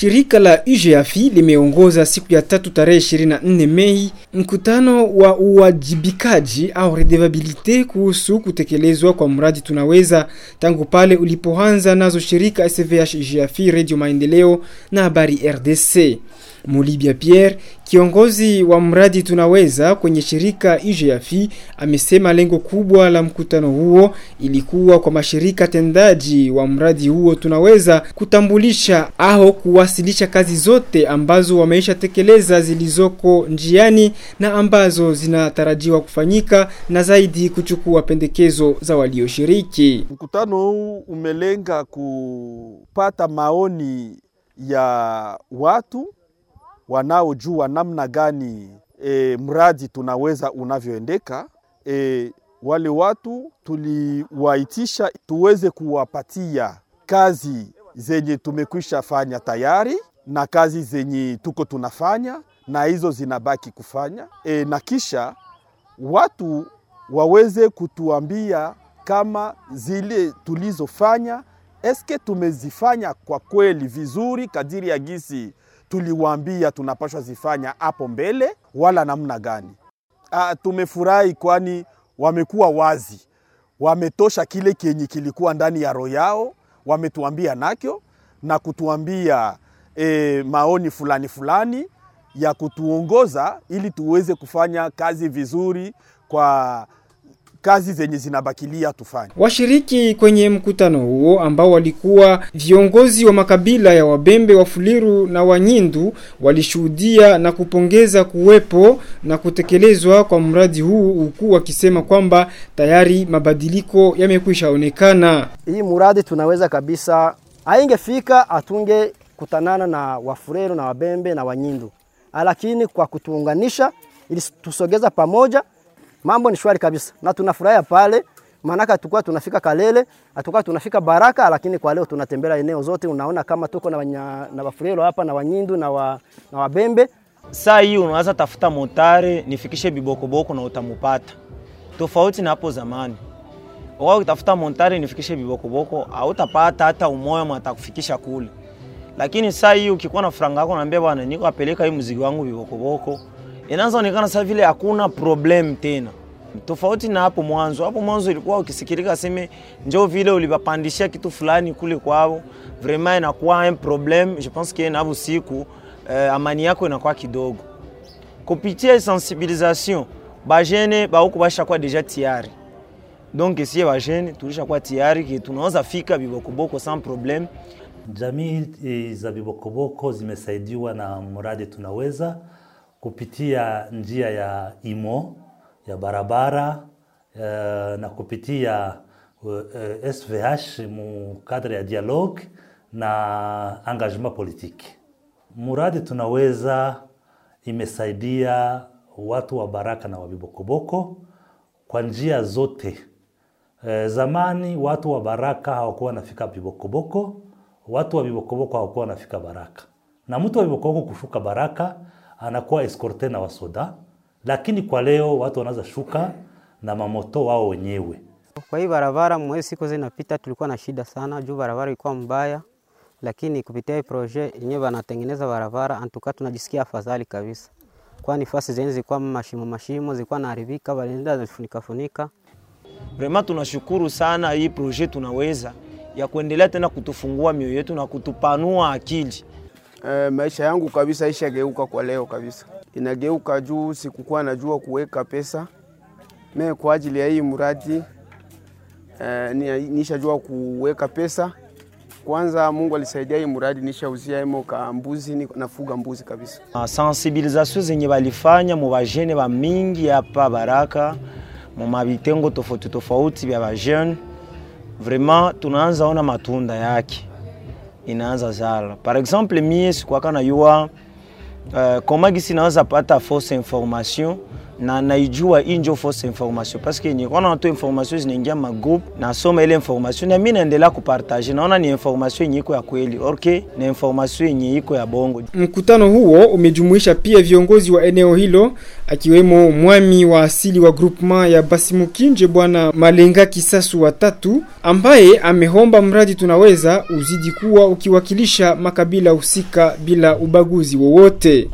Shirika la UGAFI limeongoza siku ya tatu tarehe 24 Mei mkutano wa uwajibikaji au redevabilite kuhusu kutekelezwa kwa mradi tunaweza tangu pale ulipoanza nazo shirika SVH UGAFI Radio Maendeleo na habari RDC. Mulibia Pierre, kiongozi wa mradi tunaweza kwenye shirika IGF amesema lengo kubwa la mkutano huo ilikuwa kwa mashirika tendaji wa mradi huo tunaweza kutambulisha au kuwasilisha kazi zote ambazo wameisha tekeleza zilizoko njiani na ambazo zinatarajiwa kufanyika na zaidi kuchukua pendekezo za walioshiriki. Mkutano huu umelenga kupata maoni ya watu wanaojua namna gani e, mradi tunaweza unavyoendeka. E, wale watu tuliwaitisha tuweze kuwapatia kazi zenye tumekwisha fanya tayari na kazi zenye tuko tunafanya na hizo zinabaki kufanya e, na kisha watu waweze kutuambia kama zile tulizofanya eske tumezifanya kwa kweli vizuri kadiri ya gisi tuliwaambia tunapashwa zifanya hapo mbele wala namna gani. Ah, tumefurahi kwani wamekuwa wazi, wametosha kile kenye kilikuwa ndani ya roho yao, wametuambia nakyo na kutuambia e, maoni fulani fulani ya kutuongoza ili tuweze kufanya kazi vizuri kwa kazi zenye zinabakilia tufanye. Washiriki kwenye mkutano huo ambao walikuwa viongozi wa makabila ya Wabembe, Wafuliru na Wanyindu walishuhudia na kupongeza kuwepo na kutekelezwa kwa mradi huu huku wakisema kwamba tayari mabadiliko yamekwisha onekana. Hii mradi tunaweza kabisa, haingefika atunge kutanana na Wafuliru na Wabembe na Wanyindu, lakini kwa kutuunganisha ili tusogeza pamoja mambo ni shwari kabisa. Na tunafurahia pale, maanake hatukuwa tunafika Kalele, hatukuwa tunafika Baraka, lakini kwa leo tunatembea eneo zote, unaona kama tuko na wanya, na Wafulero hapa na Wanyindu na, wa, na Wabembe. Saa hii unaweza tafuta motare nifikishe bibokoboko na utamupata, tofauti na hapo zamani. Wao utafuta motare nifikishe bibokoboko hautapata hata umoja atakufikisha kule, lakini saa hii ukikuwa na franga yako naambia bwana, niko apeleka hii mzigo wangu bibokoboko inaanza onekana sasa vile hakuna problem tena, tofauti na hapo mwanzo. Hapo mwanzo ilikuwa ukisikilika seme njo vile ulivapandishia kitu fulani kule kwao, vraiment inakuwa un problem. Je pense que na siku eh, amani yako inakuwa kidogo. Kupitia sensibilisation bajene bauko bashakuwa deja tayari, donc sie bajene tulishakuwa tayari ki tunaweza fika bibokoboko sans problem. Jamii za bibokoboko zimesaidiwa na mradi tunaweza kupitia njia ya imo ya barabara uh, na kupitia uh, SVH mu kadre ya dialogue na engagement politique. Muradi tunaweza imesaidia watu wa Baraka na Wabibokoboko kwa njia zote. E, zamani watu wa Baraka hawakuwa wanafika Bibokoboko, watu wa Bibokoboko hawakuwa wanafika Baraka, na mtu wa Bibokoboko kushuka Baraka anakuwa eskorte na wasoda, lakini kwa leo watu wanaweza shuka na mamoto wao wenyewe. Kwa hii barabara mwe siku zinapita, tulikuwa na shida sana juu barabara ilikuwa mbaya, lakini kupitia hii projet yenyewe wanatengeneza barabara, antuka tunajisikia afadhali kabisa, kwani fasi zenye zilikuwa mashimo mashimo zilikuwa naharibika, walienda zifunika funika. Vraiment tunashukuru sana hii proje tunaweza ya kuendelea tena kutufungua mioyo yetu na kutupanua akili. E, maisha yangu kabisa ishageuka kwa leo kabisa, inageuka juu sikukuwa najua kuweka pesa me kwa ajili ya hii mradi e, nishajua kuweka pesa. Kwanza Mungu alisaidia hii mradi, nishauzia imo ka mbuzi, nafuga mbuzi kabisa. Sensibilisation zenye balifanya mu bajene ba mingi hapa Baraka mu mabitengo tofauti tofauti vya bajene, vraiment tunaanza ona matunda yake inaanza zala. Par exemple mie sikuwaka najua uh, koma gisi naweza pata fausse information na naijua injo njo fausse information parce que nilikuwa naona information zinaingia ma group nasoma ile information na mimi naendelea kupartage, naona ni information yenye iko ya kweli orke na information yenye iko ya bongo. Mkutano huo umejumuisha pia viongozi wa eneo hilo akiwemo mwami wa asili wa groupement ya Basimukinje bwana Malenga Kisasu watatu ambaye amehomba mradi tunaweza uzidi kuwa ukiwakilisha makabila husika bila ubaguzi wowote.